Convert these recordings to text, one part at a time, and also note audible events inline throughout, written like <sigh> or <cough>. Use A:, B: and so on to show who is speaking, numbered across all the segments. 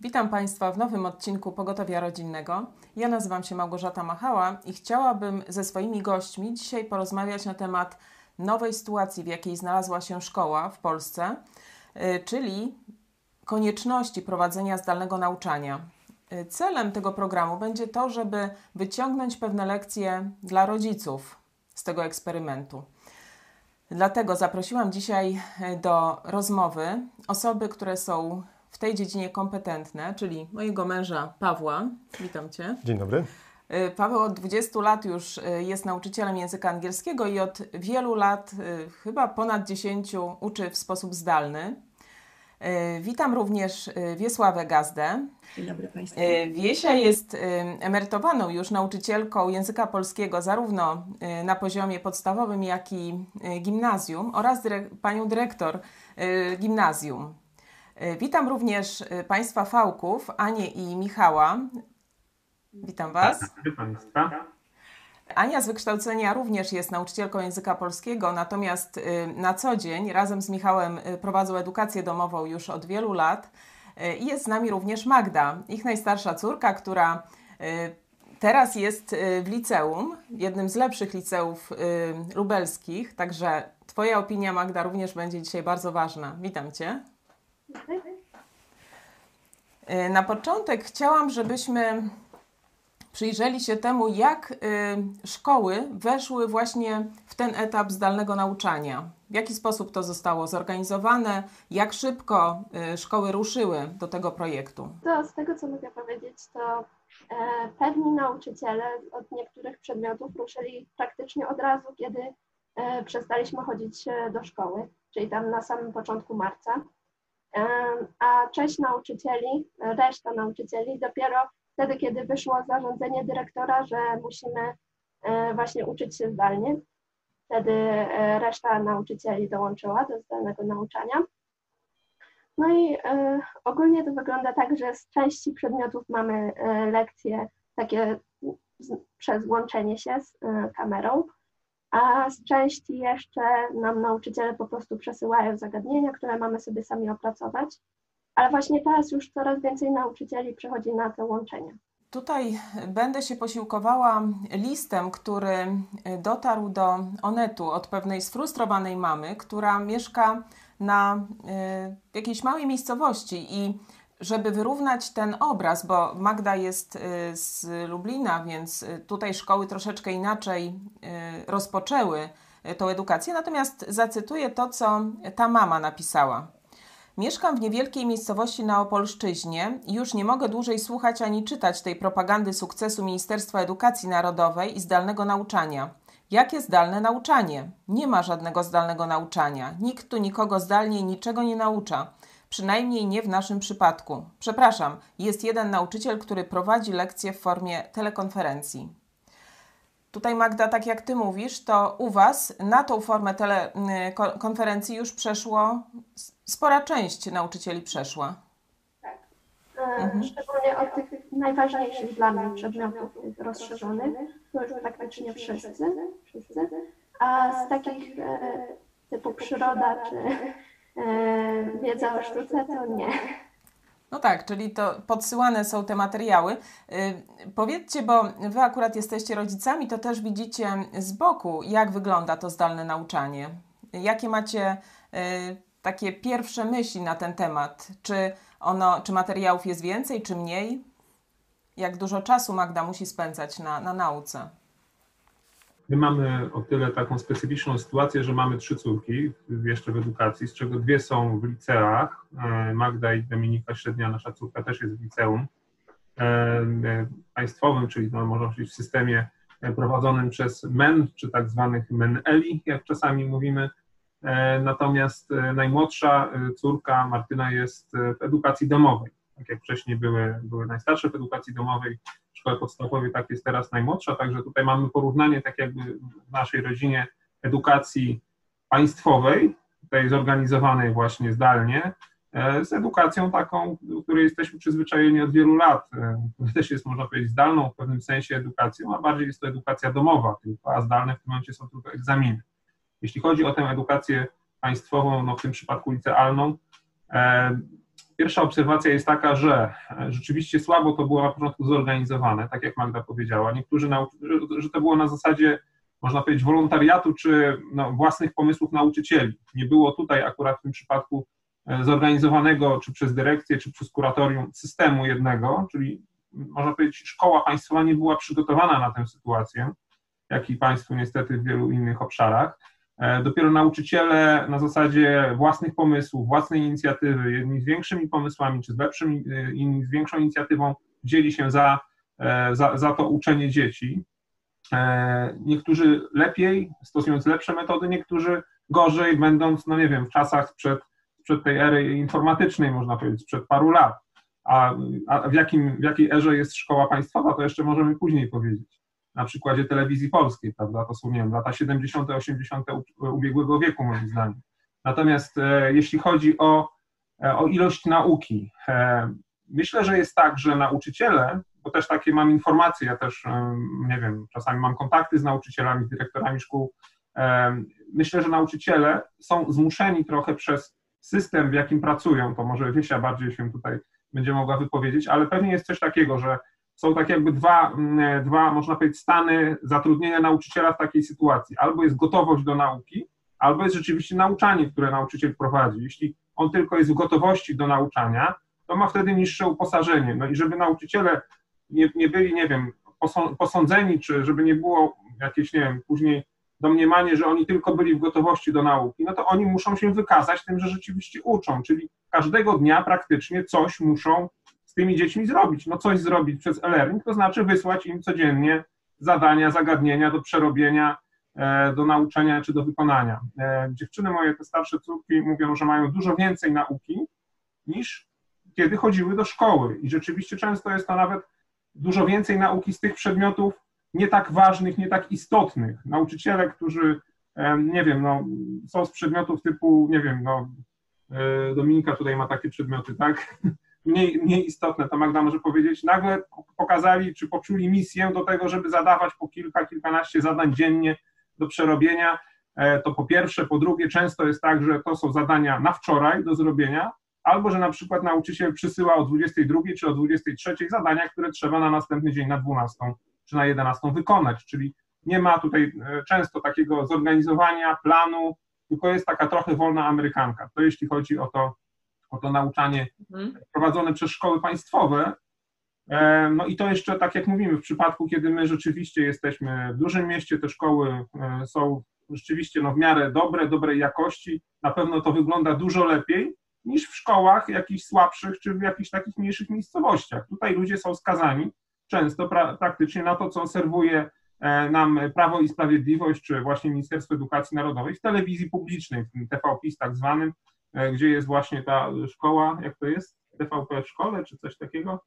A: Witam Państwa w nowym odcinku Pogotowia Rodzinnego. Ja nazywam się Małgorzata Machała i chciałabym ze swoimi gośćmi dzisiaj porozmawiać na temat nowej sytuacji, w jakiej znalazła się szkoła w Polsce, y, czyli konieczności prowadzenia zdalnego nauczania. Y, celem tego programu będzie to, żeby wyciągnąć pewne lekcje dla rodziców z tego eksperymentu. Dlatego zaprosiłam dzisiaj y, do rozmowy osoby, które są w tej dziedzinie kompetentne, czyli mojego męża Pawła. Witam Cię.
B: Dzień dobry.
A: Y, Paweł od 20 lat już y, jest nauczycielem języka angielskiego i od wielu lat, y, chyba ponad 10, uczy w sposób zdalny. Witam również Wiesławę Gazdę.
C: Dzień dobry Państwu.
A: Wiesia jest emerytowaną już nauczycielką języka polskiego zarówno na poziomie podstawowym, jak i gimnazjum oraz dyrek panią dyrektor gimnazjum. E, witam również e, Państwa fałków, Anię i Michała. Witam Was.
B: Witam Państwa.
A: Ania z wykształcenia również jest nauczycielką języka polskiego, natomiast e, na co dzień razem z Michałem prowadzą edukację domową już od wielu lat. I jest z nami również Magda, ich najstarsza córka, która teraz jest w liceum, jednym z lepszych liceów lubelskich, także Twoja opinia, Magda, również będzie dzisiaj bardzo ważna. Witam Cię. E, na początek chciałam, żebyśmy przyjrzeli się temu, jak e, szkoły weszły właśnie w ten etap zdalnego nauczania. W jaki sposób to zostało zorganizowane, jak szybko e, szkoły ruszyły do tego projektu.
D: To z tego, co mogę powiedzieć, to pewni nauczyciele od niektórych przedmiotów ruszyli praktycznie od razu, kiedy przestaliśmy chodzić do szkoły, czyli tam na samym początku marca a część nauczycieli, reszta nauczycieli dopiero wtedy, kiedy wyszło zarządzenie dyrektora, że musimy e, właśnie uczyć się zdalnie. Wtedy e, reszta nauczycieli dołączyła do zdalnego nauczania. No i e, ogólnie to wygląda tak, że z części przedmiotów mamy lekcje takie przez łączenie się z kamerą, a z części jeszcze nam nauczyciele po prostu przesyłają zagadnienia, które mamy sobie sami opracować. Ale właśnie teraz już coraz więcej nauczycieli przechodzi na to łączenie.
A: Tutaj będę się posiłkowała listem, który dotarł do Onetu od pewnej sfrustrowanej mamy, która mieszka na y, jakiejś małej miejscowości i żeby wyrównać ten obraz, bo Magda jest y, z Lublina, więc y, tutaj szkoły troszeczkę inaczej y, rozpoczęły tą edukację, natomiast zacytuję to, co ta mama napisała. Mieszkam w niewielkiej miejscowości na Opolszczyźnie już nie mogę dłużej słuchać ani czytać tej propagandy sukcesu Ministerstwa Edukacji Narodowej i zdalnego nauczania. Jakie zdalne nauczanie? Nie ma żadnego zdalnego nauczania. Nikt tu nikogo zdalnie niczego nie naucza. Przynajmniej nie w naszym przypadku. Przepraszam, jest jeden nauczyciel, który prowadzi lekcje w formie telekonferencji. Tutaj Magda, tak jak Ty mówisz, to u Was na tą formę telekonferencji już przeszło, spora część nauczycieli przeszła.
D: Tak. E, mhm. Szczególnie od tych najważniejszych dla mnie przedmiotów rozszerzonych, to już praktycznie wszyscy, wszyscy. A z takich e, typu przyroda czy E, wiedza o sztuce, to nie.
A: No tak, czyli to podsyłane są te materiały. E, powiedzcie, bo Wy akurat jesteście rodzicami, to też widzicie z boku, jak wygląda to zdalne nauczanie. Jakie macie e, takie pierwsze myśli na ten temat? Czy, ono, czy materiałów jest więcej, czy mniej? Jak dużo czasu Magda musi spędzać na, na nauce?
B: My mamy o tyle taką specyficzną sytuację, że mamy trzy córki jeszcze w edukacji, z czego dwie są w liceach. E, Magda i Dominika Średnia, nasza córka też jest w liceum e, e, państwowym, czyli no, można powiedzieć w systemie prowadzonym przez MEN, czy tak zwanych MEN-ELI, jak czasami mówimy. Natomiast najmłodsza córka Martyna jest w edukacji domowej. Tak jak wcześniej były, były najstarsze w edukacji domowej, szkoły podstawowej, tak jest teraz najmłodsza, także tutaj mamy porównanie tak jakby w naszej rodzinie edukacji państwowej, tej zorganizowanej właśnie zdalnie, e, z edukacją taką, do której jesteśmy przyzwyczajeni od wielu lat, e, też jest, można powiedzieć, zdalną w pewnym sensie edukacją, a bardziej jest to edukacja domowa tylko, a zdalne w tym momencie są tylko egzaminy. Jeśli chodzi o tę edukację państwową, no w tym przypadku licealną, e, pierwsza obserwacja jest taka, że rzeczywiście słabo to było na początku zorganizowane, tak jak Magda powiedziała. Niektórzy, że to było na zasadzie, można powiedzieć, wolontariatu czy no, własnych pomysłów nauczycieli. Nie było tutaj akurat w tym przypadku e, zorganizowanego czy przez dyrekcję, czy przez kuratorium systemu jednego, czyli można powiedzieć, szkoła państwowa nie była przygotowana na tę sytuację, jak i państwo niestety w wielu innych obszarach. E, dopiero nauczyciele na zasadzie własnych pomysłów, własnej inicjatywy, jedni z większymi pomysłami, czy z lepszym, e, inni z większą inicjatywą, wzięli się za, e, za, za to uczenie dzieci. Niektórzy lepiej, stosując lepsze metody, niektórzy gorzej, będąc, no nie wiem, w czasach sprzed, sprzed tej ery informatycznej, można powiedzieć, sprzed paru lat. A, a w, jakim, w jakiej erze jest szkoła państwowa, to jeszcze możemy później powiedzieć na przykładzie telewizji polskiej, prawda? To są, nie wiem, lata 70., 80. ubiegłego wieku, moim zdaniem. Natomiast e, jeśli chodzi o, e, o ilość nauki, e, myślę, że jest tak, że nauczyciele, bo też takie mam informacje, ja też, e, nie wiem, czasami mam kontakty z nauczycielami, z dyrektorami szkół, e, myślę, że nauczyciele są zmuszeni trochę przez system, w jakim pracują, to może Wiesia bardziej się tutaj będzie mogła wypowiedzieć, ale pewnie jest coś takiego, że są tak jakby dwa, mm, dwa, można powiedzieć, stany zatrudnienia nauczyciela w takiej sytuacji. Albo jest gotowość do nauki, albo jest rzeczywiście nauczanie, które nauczyciel prowadzi. Jeśli on tylko jest w gotowości do nauczania, to ma wtedy niższe uposażenie. No i żeby nauczyciele nie, nie byli, nie wiem, posądzeni, czy żeby nie było jakieś, nie wiem, później domniemanie, że oni tylko byli w gotowości do nauki, no to oni muszą się wykazać tym, że rzeczywiście uczą, czyli każdego dnia praktycznie coś muszą tymi dziećmi zrobić? No coś zrobić przez e-learning, to znaczy wysłać im codziennie zadania, zagadnienia do przerobienia, e, do nauczenia czy do wykonania. E, dziewczyny moje, te starsze córki mówią, że mają dużo więcej nauki niż kiedy chodziły do szkoły i rzeczywiście często jest to nawet dużo więcej nauki z tych przedmiotów nie tak ważnych, nie tak istotnych. Nauczyciele, którzy, e, nie wiem, no, są z przedmiotów typu, nie wiem, no, Dominika tutaj ma takie przedmioty, tak? Mniej, mniej istotne, to Magda może powiedzieć, nagle pokazali czy poczuli misję do tego, żeby zadawać po kilka, kilkanaście zadań dziennie do przerobienia. E, to po pierwsze, po drugie, często jest tak, że to są zadania na wczoraj do zrobienia, albo że na przykład nauczyciel przysyła o 22 czy o 23 zadania, które trzeba na następny dzień na 12 czy na 11 wykonać, czyli nie ma tutaj e, często takiego zorganizowania, planu, tylko jest taka trochę wolna amerykanka. To jeśli chodzi o to, o to nauczanie mhm. prowadzone przez szkoły państwowe. E, no i to jeszcze, tak jak mówimy, w przypadku, kiedy my rzeczywiście jesteśmy w dużym mieście, te szkoły e, są rzeczywiście no, w miarę dobre, dobrej jakości, na pewno to wygląda dużo lepiej niż w szkołach jakichś słabszych czy w jakichś takich mniejszych miejscowościach. Tutaj ludzie są skazani często pra praktycznie na to, co serwuje e, nam Prawo i Sprawiedliwość, czy właśnie Ministerstwo Edukacji Narodowej w telewizji publicznej, w tym TVPiS tak zwanym, gdzie jest właśnie ta szkoła, jak to jest? TVP w szkole, czy coś takiego?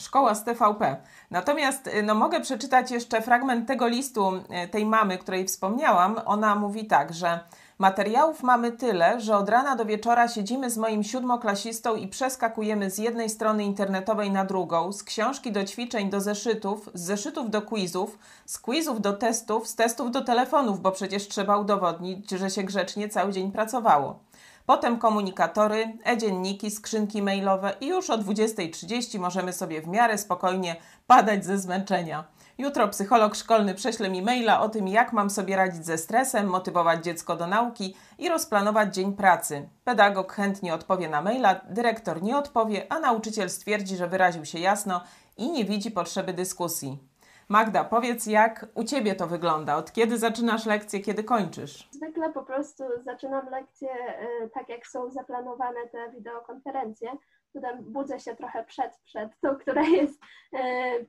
A: Szkoła z TVP. Natomiast y, no, mogę przeczytać jeszcze fragment tego listu y, tej mamy, której wspomniałam. Ona mówi tak, że materiałów mamy tyle, że od rana do wieczora siedzimy z moim siódmoklasistą i przeskakujemy z jednej strony internetowej na drugą, z książki do ćwiczeń do zeszytów, z zeszytów do quizów, z quizów do testów, z testów do telefonów, bo przecież trzeba udowodnić, że się grzecznie cały dzień pracowało. Potem komunikatory, e-dzienniki, skrzynki mailowe i już o 20.30 możemy sobie w miarę spokojnie padać ze zmęczenia. Jutro psycholog szkolny prześle mi maila o tym, jak mam sobie radzić ze stresem, motywować dziecko do nauki i rozplanować dzień pracy. Pedagog chętnie odpowie na maila, dyrektor nie odpowie, a nauczyciel stwierdzi, że wyraził się jasno i nie widzi potrzeby dyskusji. Magda, powiedz, jak u Ciebie to wygląda? Od kiedy zaczynasz lekcję, kiedy kończysz?
D: Zwykle po prostu zaczynam lekcje e, tak, jak są zaplanowane te wideokonferencje. Potem budzę się trochę przed, przed tą, która jest e,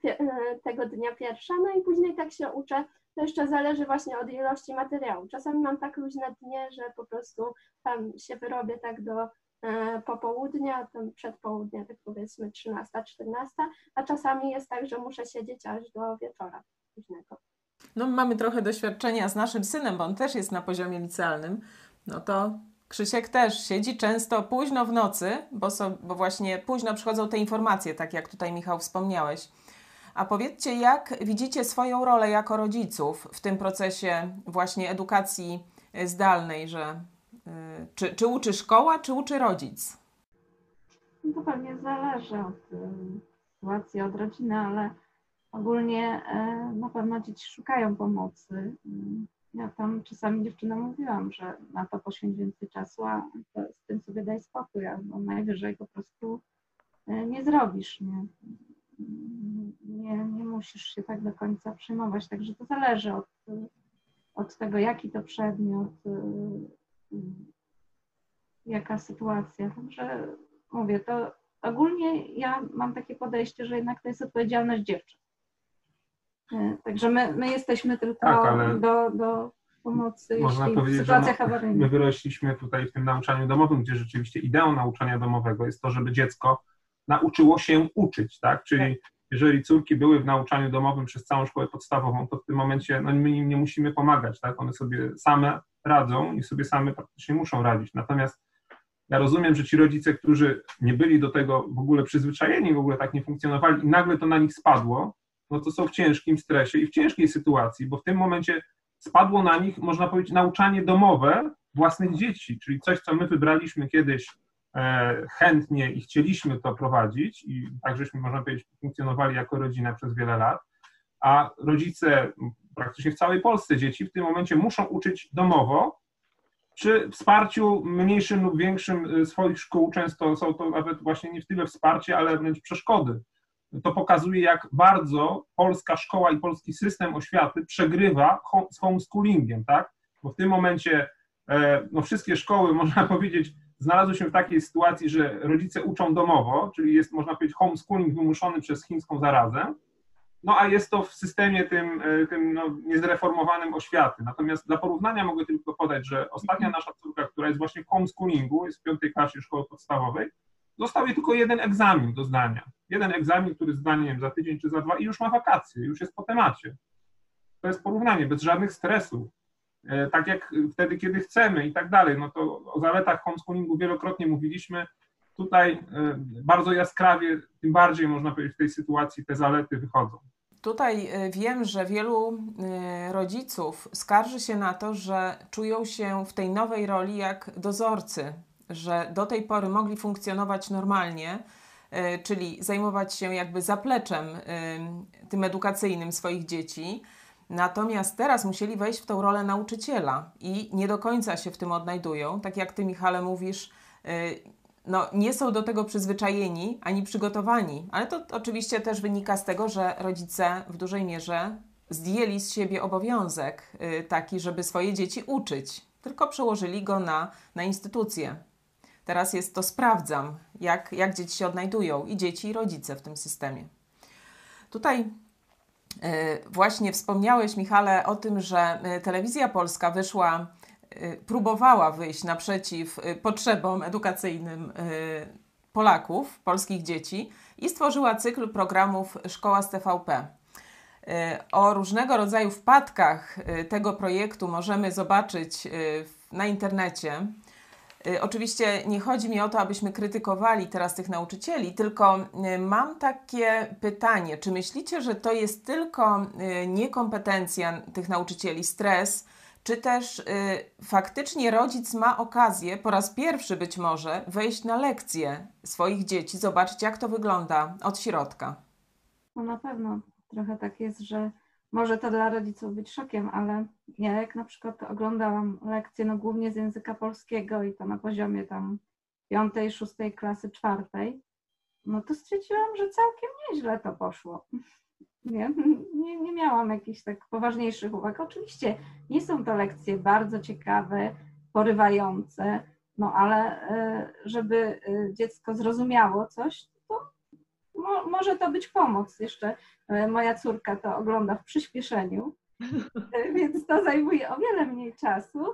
D: e, tego dnia pierwsza, no i później tak się uczę. To jeszcze zależy właśnie od ilości materiału. Czasami mam tak luźne dnie, że po prostu tam się wyrobię tak do popołudnia, tam przedpołudnia, tak powiedzmy 13, 14, a czasami jest tak, że muszę siedzieć aż do wieczora późnego.
A: No mamy trochę doświadczenia z naszym synem, bo on też jest na poziomie licealnym, no to Krzysiek też siedzi często późno w nocy, bo, so, bo właśnie późno przychodzą te informacje, tak jak tutaj Michał wspomniałeś. A powiedzcie, jak widzicie swoją rolę jako rodziców w tym procesie właśnie edukacji zdalnej, że czy, czy uczy szkoła, czy uczy rodzic?
C: No to pewnie zależy od sytuacji, od rodziny, ale ogólnie na pewno dzieci szukają pomocy. Ja tam czasami dziewczynom mówiłam, że na to poświęć więcej czasu, a z tym sobie daj spokój, albo najwyżej po prostu nie zrobisz. Nie? nie, nie musisz się tak do końca przejmować. Także to zależy od, od tego, jaki to przedmiot, y, jaka sytuacja. Także mówię, to ogólnie ja mam takie podejście, że jednak to jest odpowiedzialność dziewczyn. Y, także my, my jesteśmy tylko tak, do, do pomocy
B: można
C: jeśli
B: powiedzieć, w sytuacjach że awaryjnych. My wyrośliśmy tutaj w tym nauczaniu domowym, gdzie rzeczywiście ideą nauczania domowego jest to, żeby dziecko nauczyło się uczyć, tak? Czyli tak. Jeżeli córki były w nauczaniu domowym przez całą szkołę podstawową, to w tym momencie no, my im nie musimy pomagać, tak? One sobie same radzą i sobie same praktycznie muszą radzić. Natomiast ja rozumiem, że ci rodzice, którzy nie byli do tego w ogóle przyzwyczajeni, w ogóle tak nie funkcjonowali i nagle to na nich spadło, no to są w ciężkim stresie i w ciężkiej sytuacji, bo w tym momencie spadło na nich, można powiedzieć, nauczanie domowe własnych dzieci, czyli coś, co my wybraliśmy kiedyś chętnie i chcieliśmy to prowadzić i tak żeśmy, można powiedzieć, funkcjonowali jako rodzina przez wiele lat, a rodzice praktycznie w całej Polsce dzieci w tym momencie muszą uczyć domowo, przy wsparciu mniejszym lub większym e, swoich szkół, często są to nawet właśnie nie tyle wsparcie, ale wręcz przeszkody. To pokazuje, jak bardzo polska szkoła i polski system oświaty przegrywa z homeschoolingiem, tak? Bo w tym momencie e, no, wszystkie szkoły, <laughs> można powiedzieć, znalazły się w takiej sytuacji, że rodzice uczą domowo, czyli jest, można powiedzieć, homeschooling wymuszony przez chińską zarazę, no a jest to w systemie tym, e, tym no, niezreformowanym oświaty. Natomiast dla porównania mogę tylko podać, że ostatnia mhm. nasza córka, która jest właśnie w homeschoolingu, jest w piątej klasie szkoły podstawowej, został jej tylko jeden egzamin do zdania. Jeden egzamin, który zdanie wiem, za tydzień czy za dwa i już ma wakacje, już jest po temacie. To jest porównanie, bez żadnych stresów. E, tak jak wtedy, kiedy chcemy i tak dalej. No to o zaletach homeschoolingu wielokrotnie mówiliśmy. Tutaj e, bardzo jaskrawie, tym bardziej można powiedzieć w tej sytuacji te zalety wychodzą.
A: Tutaj e, wiem, że wielu rodziców skarży się na to, że czują się w tej nowej roli jak dozorcy, że do tej pory mogli funkcjonować normalnie, czyli zajmować się jakby zapleczem tym edukacyjnym swoich dzieci Natomiast teraz musieli wejść w tą rolę nauczyciela i nie do końca się w tym odnajdują. Tak jak ty, Michale, mówisz, y, no, nie są do tego przyzwyczajeni ani przygotowani. Ale to oczywiście też wynika z tego, że rodzice w dużej mierze zdjęli z siebie obowiązek y, taki, żeby swoje dzieci uczyć, tylko przełożyli go na, na instytucje. Teraz jest to sprawdzam, jak, jak dzieci się odnajdują i dzieci, i rodzice w tym systemie. Tutaj właśnie wspomniałeś, Michale, o tym, że e, telewizja polska wyszła, e, próbowała wyjść naprzeciw potrzebom edukacyjnym Polaków, polskich dzieci i stworzyła cykl programów Szkoła z TVP. O różnego rodzaju wpadkach tego projektu możemy zobaczyć na internecie. Y, oczywiście nie chodzi mi o to, abyśmy krytykowali teraz tych nauczycieli, tylko y, mam takie pytanie: czy myślicie, że to jest tylko y, niekompetencja tych nauczycieli, stres, czy też faktycznie rodzic ma okazję po raz pierwszy być może wejść na lekcję swoich dzieci, zobaczyć jak to wygląda od środka?
C: No na pewno. Trochę tak jest, że może to dla rodziców być szokiem, ale ja jak na przykład oglądałam lekcje, no głównie z języka polskiego i to na poziomie tam piątej, szóstej klasy, czwartej, no to stwierdziłam, że całkiem nieźle to poszło. <laughs> Nie, nie, nie miałam jakichś tak poważniejszych uwag. Oczywiście nie są to lekcje bardzo ciekawe, porywające, no ale e, żeby e, dziecko zrozumiało coś, mo, może to być pomoc. Jeszcze e, moja córka to ogląda w przyspieszeniu, e, <laughs> więc to zajmuje o wiele mniej czasu.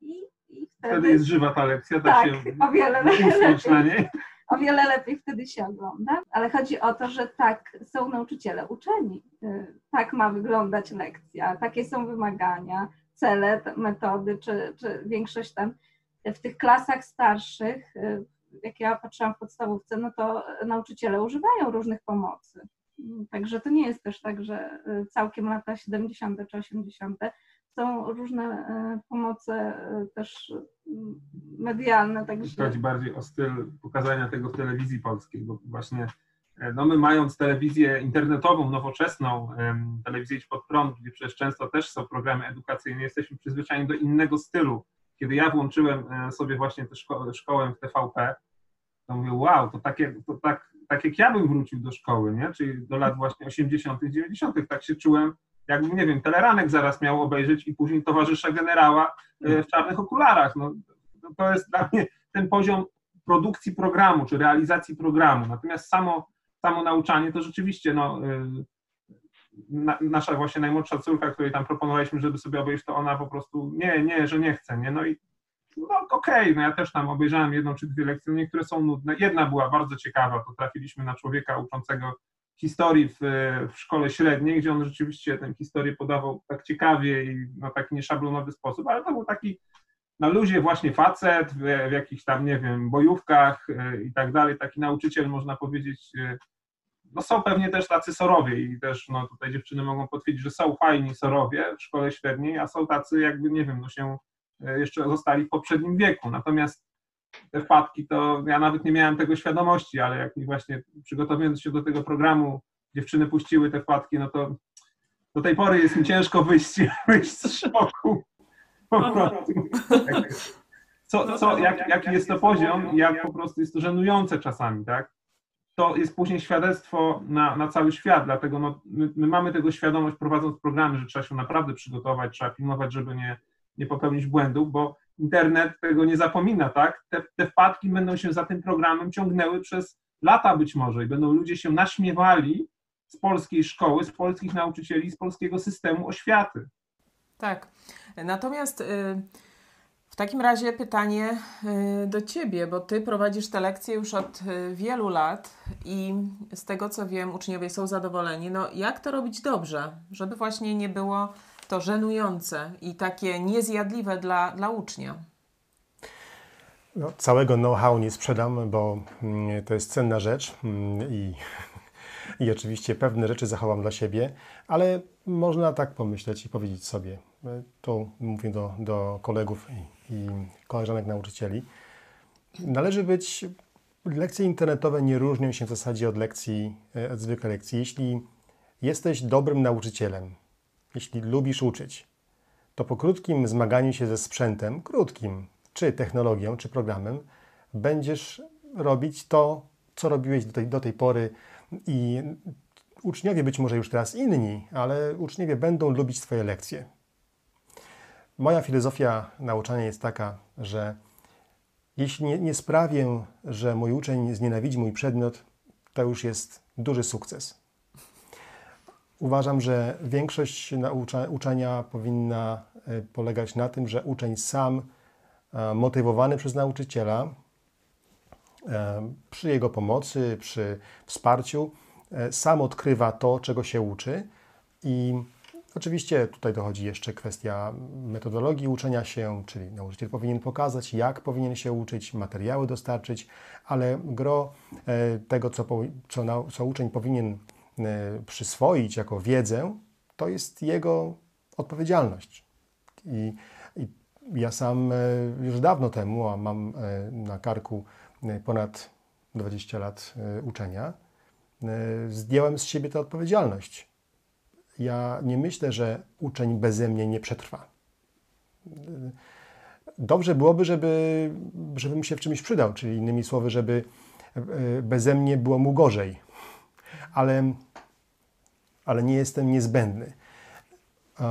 C: I, i
B: wtedy, wtedy jest żywa ta lekcja,
C: da tak, się o wiele <laughs> lepiej, na niej. O wiele lepiej wtedy się ogląda, ale chodzi o to, że tak są nauczyciele uczeni. E, tak ma wyglądać lekcja, takie są wymagania, cele, metody, czy, czy większość tam w tych klasach starszych, jak ja patrzyłam w podstawówce, no to nauczyciele używają różnych pomocy. Także to nie jest też tak, że y, całkiem lata 70. czy 80. Są różne y, pomoce y, też medialne. Także...
B: Chodzi bardziej o styl pokazania tego w telewizji polskiej, bo właśnie e, no my mając telewizję internetową, nowoczesną, telewizję pod prąd, gdzie przecież często też są programy edukacyjne, jesteśmy przyzwyczajeni do innego stylu. Kiedy ja włączyłem e, sobie właśnie tę szko szkołę w TVP, to mówię, wow, to, takie, to tak, tak jak ja bym wrócił do szkoły, nie? czyli do lat właśnie 80., 90., tak się czułem, jakbym, nie wiem, teleranek zaraz miał obejrzeć i później towarzysza generała e, w czarnych okularach. No, to jest dla mnie ten poziom produkcji programu, czy realizacji programu. Natomiast samo, samo nauczanie to rzeczywiście, no, e, na, nasza właśnie najmłodsza córka, której tam proponowaliśmy, żeby sobie obejrzeć, to ona po prostu nie, nie, że nie chce, nie? No i no okej, okay, no ja też tam obejrzałem jedną czy dwie lekcje, niektóre są nudne. Jedna była bardzo ciekawa, to trafiliśmy na człowieka uczącego historii w, w szkole średniej, gdzie on rzeczywiście tę historię podawał tak ciekawie i na taki nieszablonowy sposób, ale to był taki na luzie właśnie facet w, w jakichś tam, nie wiem, bojówkach e, i tak dalej, taki nauczyciel, można powiedzieć, e, no są pewnie też tacy sorowie i też no tutaj dziewczyny mogą potwierdzić, że są fajni sorowie w szkole średniej, a są tacy jakby, nie wiem, no się e, jeszcze zostali w poprzednim wieku. Natomiast te wpadki, to ja nawet nie miałem tego świadomości, ale jak mi właśnie przygotowując się do tego programu dziewczyny puściły te wpadki, no to do tej pory jest mi ciężko wyjść, <laughs> wyjść z szoku. Po prostu. <laughs> Co, co, jak, jaki jest to poziom, jak po prostu jest to żenujące czasami, tak? To jest później świadectwo na, na cały świat, dlatego no, my, my mamy tego świadomość prowadząc programy, że trzeba się naprawdę przygotować, trzeba pilnować, żeby nie, nie popełnić błędów, bo internet tego nie zapomina, tak? Te, te wpadki będą się za tym programem ciągnęły przez lata być może i będą ludzie się naśmiewali z polskiej szkoły, z polskich nauczycieli, z polskiego systemu oświaty.
A: Tak. Natomiast y, w takim razie pytanie y, do Ciebie, bo Ty prowadzisz te lekcje już od y, wielu lat i z tego co wiem, uczniowie są zadowoleni. No, jak to robić dobrze, żeby właśnie nie było to żenujące i takie niezjadliwe dla, dla ucznia?
E: No, całego know-how nie sprzedam, bo mm, to jest cenna rzecz mm, i, <laughs> i oczywiście pewne rzeczy zachowam dla siebie, ale można tak pomyśleć i powiedzieć sobie, to mówię do, do kolegów i, koleżanek nauczycieli, należy być, lekcje internetowe nie różnią się w zasadzie od lekcji, e, od zwykłej lekcji. Jeśli jesteś dobrym nauczycielem, jeśli lubisz uczyć, to po krótkim zmaganiu się ze sprzętem, krótkim, czy technologią, czy programem, będziesz robić to, co robiłeś do tej, do tej pory i uczniowie być może już teraz inni, ale uczniowie będą lubić Twoje lekcje. Moja filozofia nauczania jest taka, że jeśli nie, nie sprawię, że mój uczeń znienawidzi mój przedmiot, to już jest duży sukces. Uważam, że większość naucza, uczenia powinna e, polegać na tym, że uczeń sam, e, motywowany przez nauczyciela, e, przy jego pomocy, przy wsparciu, sam odkrywa to, czego się uczy. I oczywiście tutaj dochodzi jeszcze kwestia metodologii uczenia się, czyli nauczyciel powinien pokazać, jak powinien się uczyć, materiały dostarczyć, ale gro tego, co, co, co uczeń powinien E, przyswoić jako wiedzę, to jest jego odpowiedzialność. I, i ja sam e, już dawno temu, a mam e, na karku ponad 20 lat uczenia, zdjąłem z siebie tę odpowiedzialność. Ja nie myślę, że uczeń beze mnie nie przetrwa. Dobrze byłoby, żeby, żebym się w czymś przydał, czyli innymi słowy, żeby beze mnie było mu gorzej ale, ale nie jestem niezbędny.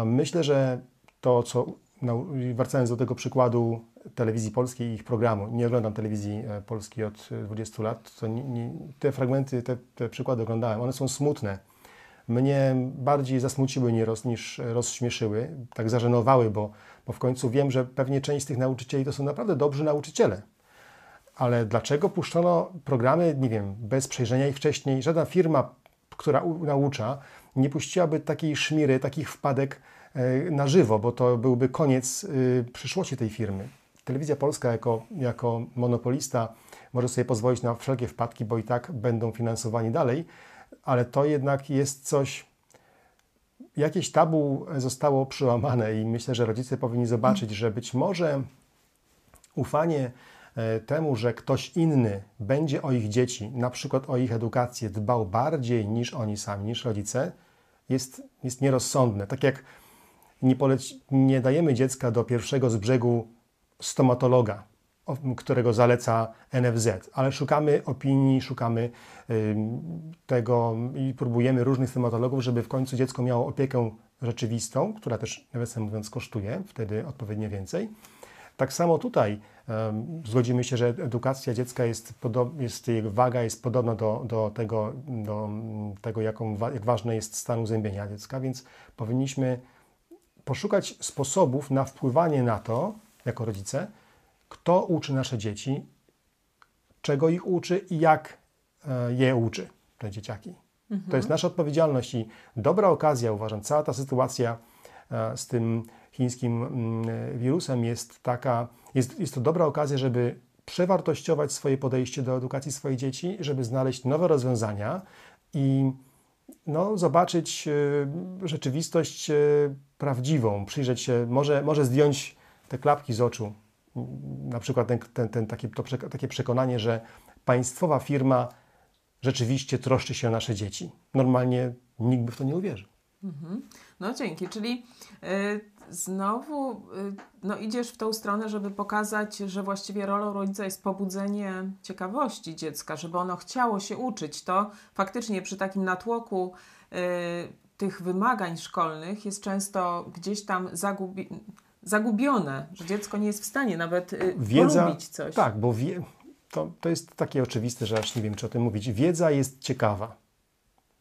E: Myślę, że to, co wracając do tego przykładu telewizji polskiej i ich programu, nie oglądam telewizji e, polskiej od 20 lat, to nie, nie, te fragmenty, te, te, przykłady oglądałem, one są smutne. Mnie bardziej zasmuciły nieraz niż rozśmieszyły, tak zażenowały, bo, bo w końcu wiem, że pewnie część z tych nauczycieli to są naprawdę dobrzy nauczyciele ale dlaczego puszczono programy, nie wiem, bez przejrzenia ich wcześniej? Żadna firma, która naucza, nie puściłaby takiej szmiry, takich wpadek e, na żywo, bo to byłby koniec e, przyszłości tej firmy. Telewizja Polska jako, jako monopolista może sobie pozwolić na wszelkie wpadki, bo i tak będą finansowani dalej, ale to jednak jest coś, jakieś tabu zostało przełamane i myślę, że rodzice powinni zobaczyć, że być może Ufanie e, temu, że ktoś inny będzie o ich dzieci, na przykład o ich edukację, dbał bardziej niż oni sami, niż rodzice, jest, jest nierozsądne. Tak jak nie, poleci, nie dajemy dziecka do pierwszego z brzegu stomatologa, którego zaleca NFZ, ale szukamy opinii, szukamy tego i próbujemy różnych stomatologów, żeby w końcu dziecko miało opiekę rzeczywistą, która też, nawiasem mówiąc, kosztuje wtedy odpowiednio więcej. Tak samo tutaj zgodzimy się, że edukacja dziecka jest, jest jej waga jest podobna do, do, tego, do tego jaką, jak ważny jest stan uzębienia dziecka, więc powinniśmy poszukać sposobów na wpływanie na to, jako rodzice, kto uczy nasze dzieci, czego ich uczy i jak e, je uczy, te dzieciaki. Mhm. To jest nasza odpowiedzialność i dobra okazja, uważam, cała ta sytuacja e, z tym chińskim mm, wirusem jest taka, jest, jest to dobra okazja, żeby przewartościować swoje podejście do edukacji swoich dzieci, żeby znaleźć nowe rozwiązania i no, zobaczyć e, rzeczywistość prawdziwą, przyjrzeć się, może, może zdjąć te klapki z oczu na przykład ten, ten, ten takie, to, takie przekonanie, że państwowa firma rzeczywiście troszczy się o nasze dzieci. Normalnie nikt by w to nie uwierzył.
A: Mhm. No dzięki, czyli y, znowu y, no, idziesz w tą stronę, żeby pokazać, że właściwie rolą rodzica jest pobudzenie ciekawości dziecka, żeby ono chciało się uczyć. To faktycznie przy takim natłoku y, tych wymagań szkolnych jest często gdzieś tam zagubi zagubione, że dziecko nie jest w stanie nawet y, Wiedza, polubić coś.
E: Tak, bo wie, to, to jest takie oczywiste, że aż nie wiem, czy o tym mówić. Wiedza jest ciekawa.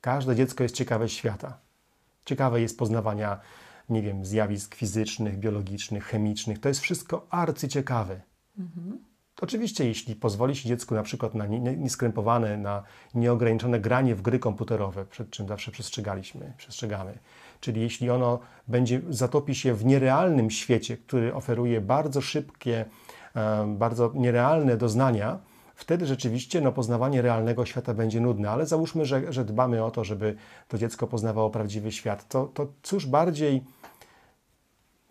E: Każde dziecko jest ciekawe świata. Ciekawe jest poznawania, nie wiem, zjawisk fizycznych, biologicznych, chemicznych. To jest wszystko arcyciekawe. Mhm. Oczywiście, jeśli pozwoli się dziecku na przykład na nieskrępowane, na nieograniczone granie w gry komputerowe, przed czym zawsze przestrzegaliśmy, przestrzegamy, czyli jeśli ono będzie, zatopi się w nierealnym świecie, który oferuje bardzo szybkie, bardzo nierealne doznania, wtedy rzeczywiście no, poznawanie realnego świata będzie nudne, ale załóżmy, że, że dbamy o to, żeby to dziecko poznawało prawdziwy świat, to, to cóż bardziej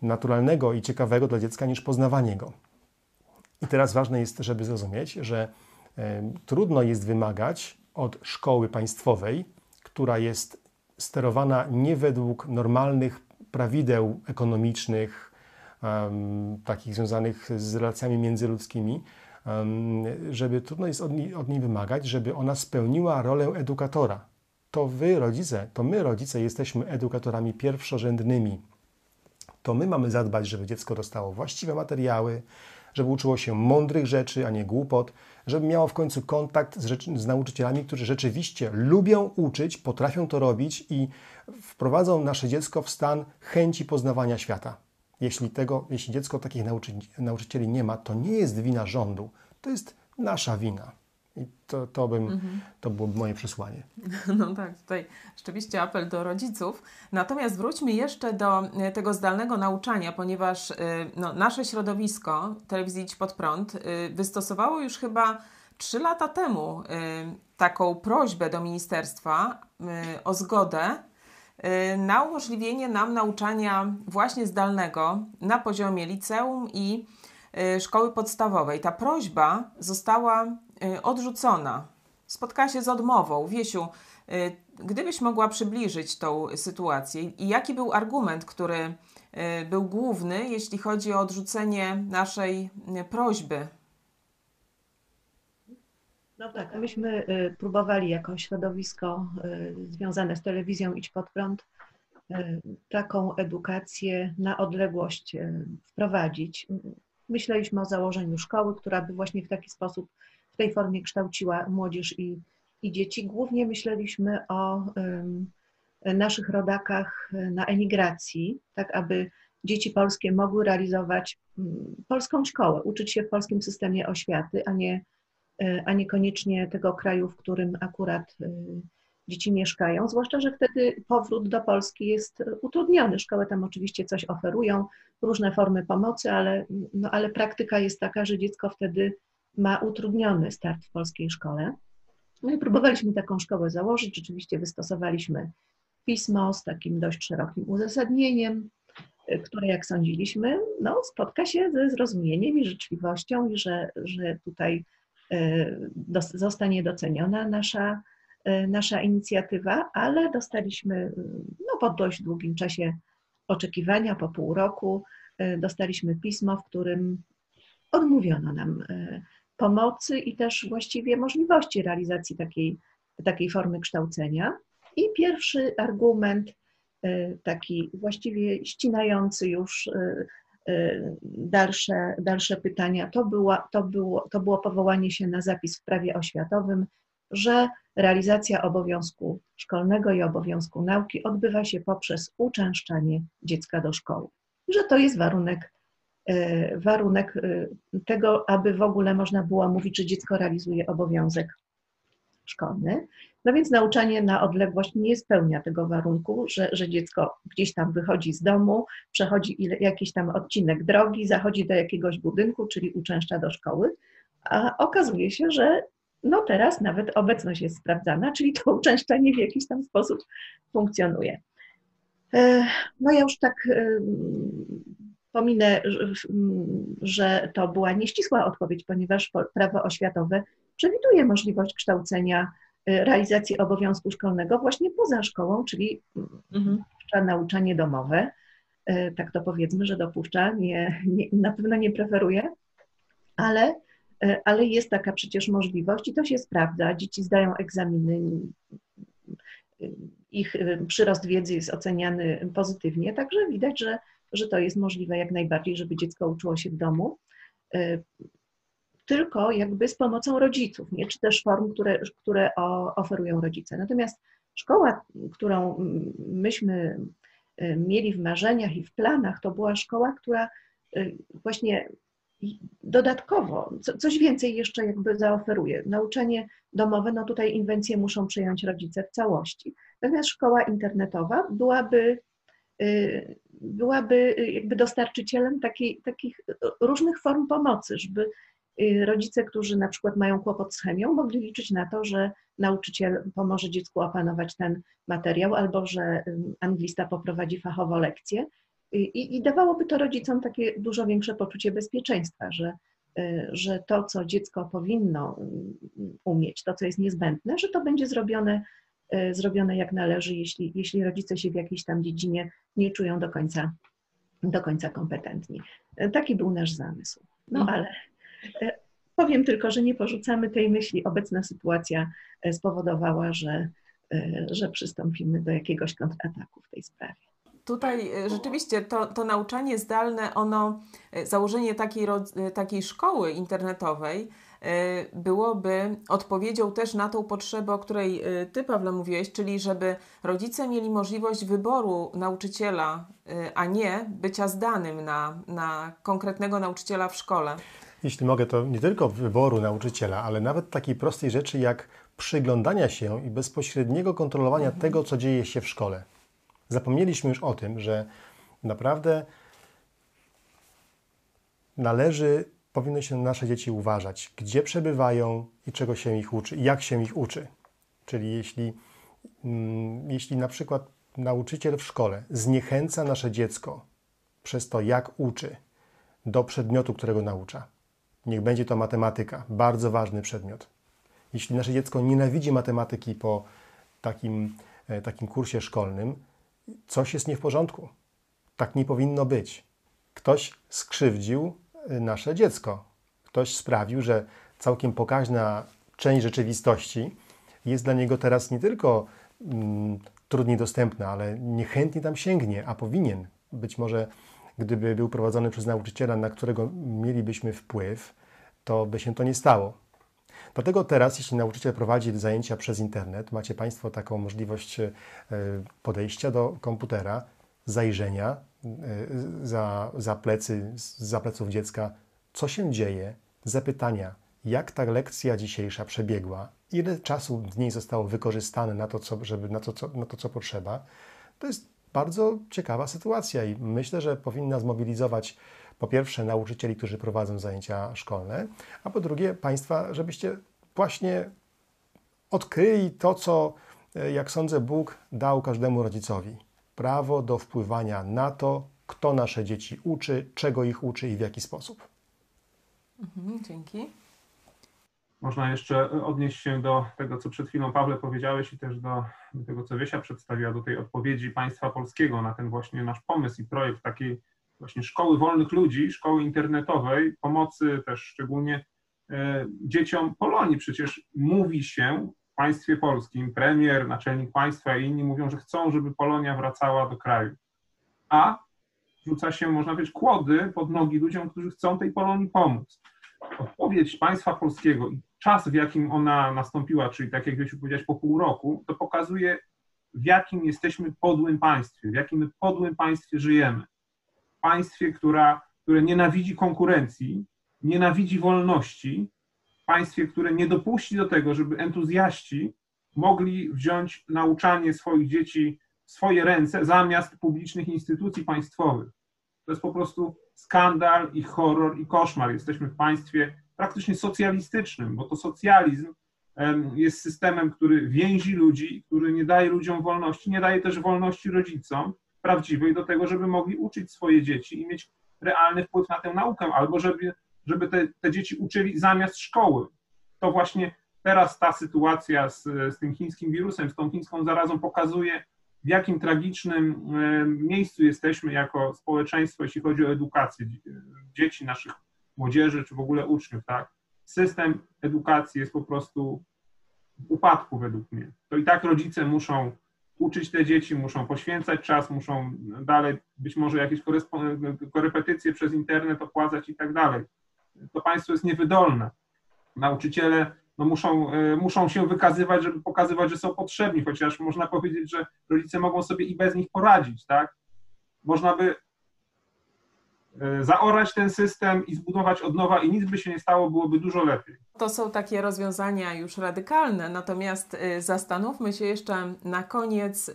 E: naturalnego i ciekawego dla dziecka niż poznawanie go. I teraz ważne jest, żeby zrozumieć, że y, trudno jest wymagać od szkoły państwowej, która jest sterowana nie według normalnych prawideł ekonomicznych, takich związanych z relacjami międzyludzkimi, żeby trudno jest od niej, od niej wymagać, żeby ona spełniła rolę edukatora. To wy, rodzice, to my, rodzice, jesteśmy edukatorami pierwszorzędnymi. To my mamy zadbać, żeby dziecko dostało właściwe materiały, żeby uczyło się mądrych rzeczy, a nie głupot, żeby miało w końcu kontakt z, rzeczy, z nauczycielami, którzy rzeczywiście lubią uczyć, potrafią to robić i wprowadzą nasze dziecko w stan chęci poznawania świata. Jeśli, tego, jeśli dziecko takich nauczy, nauczycieli nie ma, to nie jest wina rządu, to jest nasza wina. I to, to, bym, mhm. to byłoby moje przesłanie. <laughs>
A: No tak, tutaj rzeczywiście apel do rodziców. Natomiast wróćmy jeszcze do e, tego zdalnego nauczania, ponieważ e, no, nasze środowisko telewizji Idź Pod Prąd e, wystosowało już chyba trzy lata temu taką prośbę do ministerstwa o zgodę na umożliwienie nam nauczania właśnie zdalnego na poziomie liceum i szkoły podstawowej. Ta prośba została odrzucona. Spotkała się z odmową. Wiesiu, y, gdybyś mogła przybliżyć tą sytuację i jaki był argument, który y, był główny, jeśli chodzi o odrzucenie naszej prośby?
F: No tak, myśmy próbowali jako środowisko związane z telewizją Idź Pod Prąd taką edukację na odległość wprowadzić. Myśleliśmy o założeniu szkoły, która by właśnie w taki sposób tej formie kształciła młodzież i, i dzieci. Głównie myśleliśmy o naszych rodakach na emigracji, tak aby dzieci polskie mogły realizować polską szkołę, uczyć się w polskim systemie oświaty, a nie, e, a niekoniecznie tego kraju, w którym akurat um, dzieci mieszkają, zwłaszcza, że wtedy powrót do Polski jest utrudniony. Szkoły tam oczywiście coś oferują, różne formy pomocy, ale, no, ale praktyka jest taka, że dziecko wtedy ma utrudniony start w polskiej szkole. No i próbowaliśmy taką szkołę założyć. Rzeczywiście wystosowaliśmy pismo z takim dość szerokim uzasadnieniem. które jak sądziliśmy, no, spotka się ze zrozumieniem i życzliwością i że, że tutaj zostanie doceniona nasza, nasza inicjatywa, ale dostaliśmy no, po dość długim czasie oczekiwania, po pół roku, dostaliśmy pismo, w którym odmówiono nam pomocy i też właściwie możliwości realizacji takiej, takiej formy kształcenia. I pierwszy argument, e, taki właściwie ścinający już e, e, dalsze, dalsze pytania, to, była, to, było, to było powołanie się na zapis w prawie oświatowym, że realizacja obowiązku szkolnego i obowiązku nauki odbywa się poprzez uczęszczanie dziecka do szkoły. Że to jest warunek warunek e, tego, aby w ogóle można było mówić, że dziecko realizuje obowiązek szkolny. No więc nauczanie na odległość nie spełnia tego warunku, że, że dziecko gdzieś tam wychodzi z domu, przechodzi jakiś tam odcinek drogi, zachodzi do jakiegoś budynku, czyli uczęszcza do szkoły, a okazuje się, że no teraz nawet obecność jest sprawdzana, czyli to uczęszczanie w jakiś tam sposób funkcjonuje. E, no ja już tak Pominę, że to była nieścisła odpowiedź, ponieważ prawo oświatowe przewiduje możliwość kształcenia, y, realizacji obowiązku szkolnego właśnie poza szkołą, czyli mhm. nauczanie domowe. Y, tak to powiedzmy, że dopuszcza, nie, nie, na pewno nie preferuje, ale, y, ale jest taka przecież możliwość i to się sprawdza. Dzieci zdają egzaminy, ich przyrost wiedzy jest oceniany pozytywnie, także widać, że że to jest możliwe jak najbardziej, żeby dziecko uczyło się w domu, e, tylko jakby z pomocą rodziców, nie? czy też form, które, które oferują rodzice. Natomiast szkoła, którą myśmy e, mieli w marzeniach i w planach, to była szkoła, która e, właśnie dodatkowo coś więcej jeszcze jakby zaoferuje. Nauczanie domowe, no tutaj inwencje muszą przyjąć rodzice w całości. Natomiast szkoła internetowa byłaby byłaby y, jakby dostarczycielem takiej, takich różnych form pomocy, żeby y, rodzice, którzy na przykład mają kłopot z chemią, mogli liczyć na to, że nauczyciel pomoże dziecku opanować ten materiał albo że anglista poprowadzi fachowo lekcję. I, I dawałoby to rodzicom takie dużo większe poczucie bezpieczeństwa, że, y, że to, co dziecko powinno umieć, to, co jest niezbędne, że to będzie zrobione zrobione jak należy, jeśli, jeśli rodzice się w jakiejś tam dziedzinie nie czują do końca, do końca kompetentni. E, taki był nasz zamysł. No mhm. ale e, powiem tylko, że nie porzucamy tej myśli. Obecna sytuacja spowodowała, że, że przystąpimy do jakiegoś kontrataku w tej sprawie.
A: Tutaj rzeczywiście to, to nauczanie zdalne, ono, założenie takiej, takiej szkoły internetowej byłoby odpowiedzią też na tą potrzebę, o której y, Ty, Pawle, mówiłeś, czyli żeby rodzice mieli możliwość wyboru nauczyciela, y, a nie bycia zdanym na, na konkretnego nauczyciela w szkole.
E: Jeśli mogę, to nie tylko wyboru nauczyciela, ale nawet takiej prostej rzeczy jak przyglądania się i bezpośredniego kontrolowania mhm. tego, co dzieje się w szkole. Zapomnieliśmy już o tym, że naprawdę należy powinny się nasze dzieci uważać, gdzie przebywają i czego się ich uczy, jak się ich uczy. Czyli jeśli, mm, jeśli na przykład nauczyciel w szkole zniechęca nasze dziecko przez to, jak uczy, do przedmiotu, którego naucza, niech będzie to matematyka, bardzo ważny przedmiot. Jeśli nasze dziecko nienawidzi matematyki po takim, e, takim kursie szkolnym, coś jest nie w porządku. Tak nie powinno być. Ktoś skrzywdził nasze dziecko. Ktoś sprawił, że całkiem pokaźna część rzeczywistości jest dla niego teraz nie tylko mm, trudniej dostępna, ale niechętnie tam sięgnie, a powinien. Być może gdyby był prowadzony przez nauczyciela, na którego mielibyśmy wpływ, to by się to nie stało. Dlatego teraz, jeśli nauczyciel prowadzi zajęcia przez internet, macie Państwo taką możliwość e, podejścia do komputera, zajrzenia, Y, za, za plecy, za pleców dziecka, co się dzieje, zapytania, jak ta lekcja dzisiejsza przebiegła, ile czasu w niej zostało wykorzystane na to, co, żeby, na, to, co, na to, co potrzeba, to jest bardzo ciekawa sytuacja i myślę, że powinna zmobilizować po pierwsze nauczycieli, którzy prowadzą zajęcia szkolne, a po drugie Państwa, żebyście właśnie odkryli to, co, jak sądzę, Bóg dał każdemu rodzicowi prawo do wpływania na to, kto nasze dzieci uczy, czego ich uczy i w jaki sposób.
A: Mhm, dzięki.
B: Można jeszcze odnieść się do tego, co przed chwilą Pawle powiedziałeś i też do, do tego, co Wiesia przedstawiła, do tej odpowiedzi państwa polskiego na ten właśnie nasz pomysł i projekt takiej właśnie szkoły wolnych ludzi, szkoły internetowej, pomocy też szczególnie e, dzieciom Polonii. Przecież mówi się państwie polskim, premier, naczelnik państwa i inni mówią, że chcą, żeby Polonia wracała do kraju. A rzuca się, można powiedzieć, kłody pod nogi ludziom, którzy chcą tej Polonii pomóc. Odpowiedź państwa polskiego i czas, w jakim ona nastąpiła, czyli tak jak Wiesiu powiedziałeś, po pół roku, to pokazuje, w jakim jesteśmy podłym państwie, w jakim my podłym państwie żyjemy. Państwie, która, które nienawidzi konkurencji, nienawidzi wolności, państwie, które nie dopuści do tego, żeby entuzjaści mogli wziąć nauczanie swoich dzieci w swoje ręce zamiast publicznych instytucji państwowych. To jest po prostu skandal i horror i koszmar. Jesteśmy w państwie praktycznie socjalistycznym, bo to socjalizm jest systemem, który więzi ludzi, który nie daje ludziom wolności, nie daje też wolności rodzicom prawdziwej do tego, żeby mogli uczyć swoje dzieci i mieć realny wpływ na tę naukę, albo żeby, żeby te, te dzieci uczyli zamiast szkoły. To właśnie teraz ta sytuacja z, z tym chińskim wirusem, z tą chińską zarazą pokazuje, w jakim tragicznym miejscu jesteśmy jako społeczeństwo, jeśli chodzi o edukację dzieci, naszych młodzieży, czy w ogóle uczniów, tak? System edukacji jest po prostu w upadku według mnie. To i tak rodzice muszą uczyć te dzieci, muszą poświęcać czas, muszą dalej być może jakieś korepetycje przez internet opłacać i tak dalej. To państwo jest niewydolne. Nauczyciele no muszą, e, muszą się wykazywać, żeby pokazywać, że są potrzebni, chociaż można powiedzieć, że rodzice mogą sobie i bez nich poradzić, tak? Można by e, zaorać ten system i zbudować od nowa i nic by się nie stało, byłoby dużo lepiej.
A: To są takie rozwiązania już radykalne, natomiast e, zastanówmy się jeszcze na koniec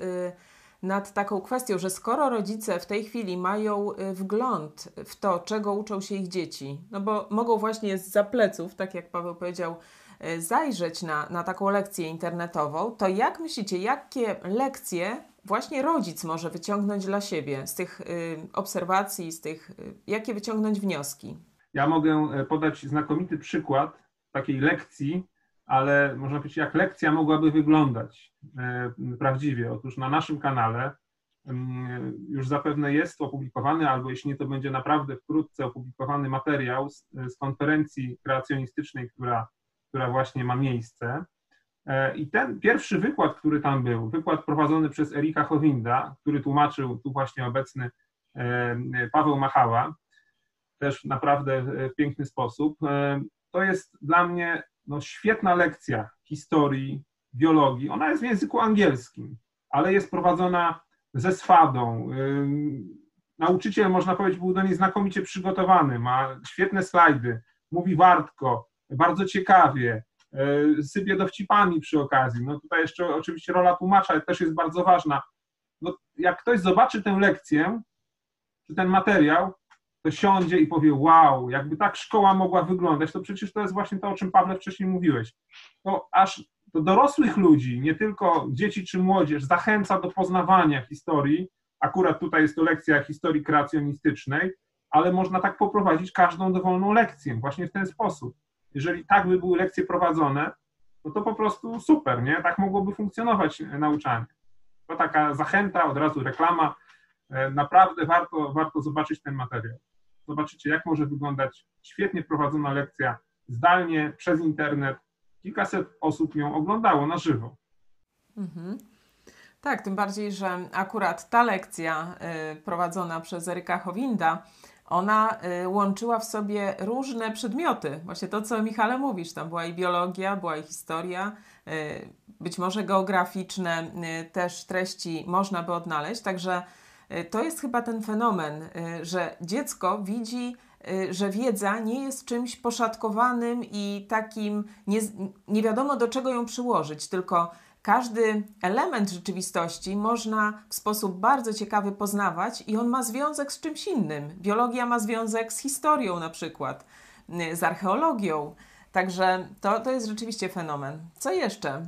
A: nad taką kwestią, że skoro rodzice w tej chwili mają wgląd w to, czego uczą się ich dzieci, no bo mogą właśnie z zapleców, tak jak Paweł powiedział, Y, zajrzeć na, na taką lekcję internetową, to jak myślicie, jakie lekcje właśnie rodzic może wyciągnąć dla siebie z tych y, obserwacji, z tych, y, jakie wyciągnąć wnioski?
B: Ja mogę e, podać znakomity przykład takiej lekcji, ale można powiedzieć, jak lekcja mogłaby wyglądać e, prawdziwie. Otóż na naszym kanale mm, już zapewne jest opublikowany, albo jeśli nie, to będzie naprawdę wkrótce opublikowany materiał z, z konferencji kreacjonistycznej, która która właśnie ma miejsce. E, I ten pierwszy wykład, który tam był, wykład prowadzony przez Erika Chowinda, który tłumaczył tu właśnie obecny e, Paweł Machała, też naprawdę w piękny sposób, to jest dla mnie no, świetna lekcja historii, biologii. Ona jest w języku angielskim, ale jest prowadzona ze swadą. Nauczyciel, można powiedzieć, był do niej znakomicie przygotowany, ma świetne slajdy, mówi wartko, bardzo ciekawie, e, sypie dowcipami przy okazji. No tutaj jeszcze oczywiście rola tłumacza też jest bardzo ważna. No, jak ktoś zobaczy tę lekcję, czy ten materiał, to siądzie i powie, wow, jakby tak szkoła mogła wyglądać, to przecież to jest właśnie to, o czym Pawle wcześniej mówiłeś. To aż do dorosłych ludzi, nie tylko dzieci czy młodzież, zachęca do poznawania historii. Akurat tutaj jest to lekcja historii kreacjonistycznej, ale można tak poprowadzić każdą dowolną lekcję, właśnie w ten sposób jeżeli tak by były lekcje prowadzone, no to po prostu super, nie? Tak mogłoby funkcjonować nauczanie. To taka zachęta, od razu reklama. E, naprawdę warto, warto zobaczyć ten materiał. Zobaczycie, jak może wyglądać świetnie prowadzona lekcja zdalnie, przez internet. Kilkaset osób ją oglądało na żywo.
A: Mhm. Tak, tym bardziej, że akurat ta lekcja y, prowadzona przez Eryka Chowinda ona y, łączyła w sobie różne przedmioty. Właśnie to, co Michale mówisz, tam była i biologia, była i historia, y, być może geograficzne też treści można by odnaleźć. Także to jest chyba ten fenomen, że dziecko widzi, że wiedza nie jest czymś poszatkowanym i takim nie, nie wiadomo do czego ją przyłożyć, tylko każdy element rzeczywistości można w sposób bardzo ciekawy poznawać i on ma związek z czymś innym. Biologia ma związek z historią na przykład, z archeologią. Także to, to jest rzeczywiście fenomen. Co jeszcze?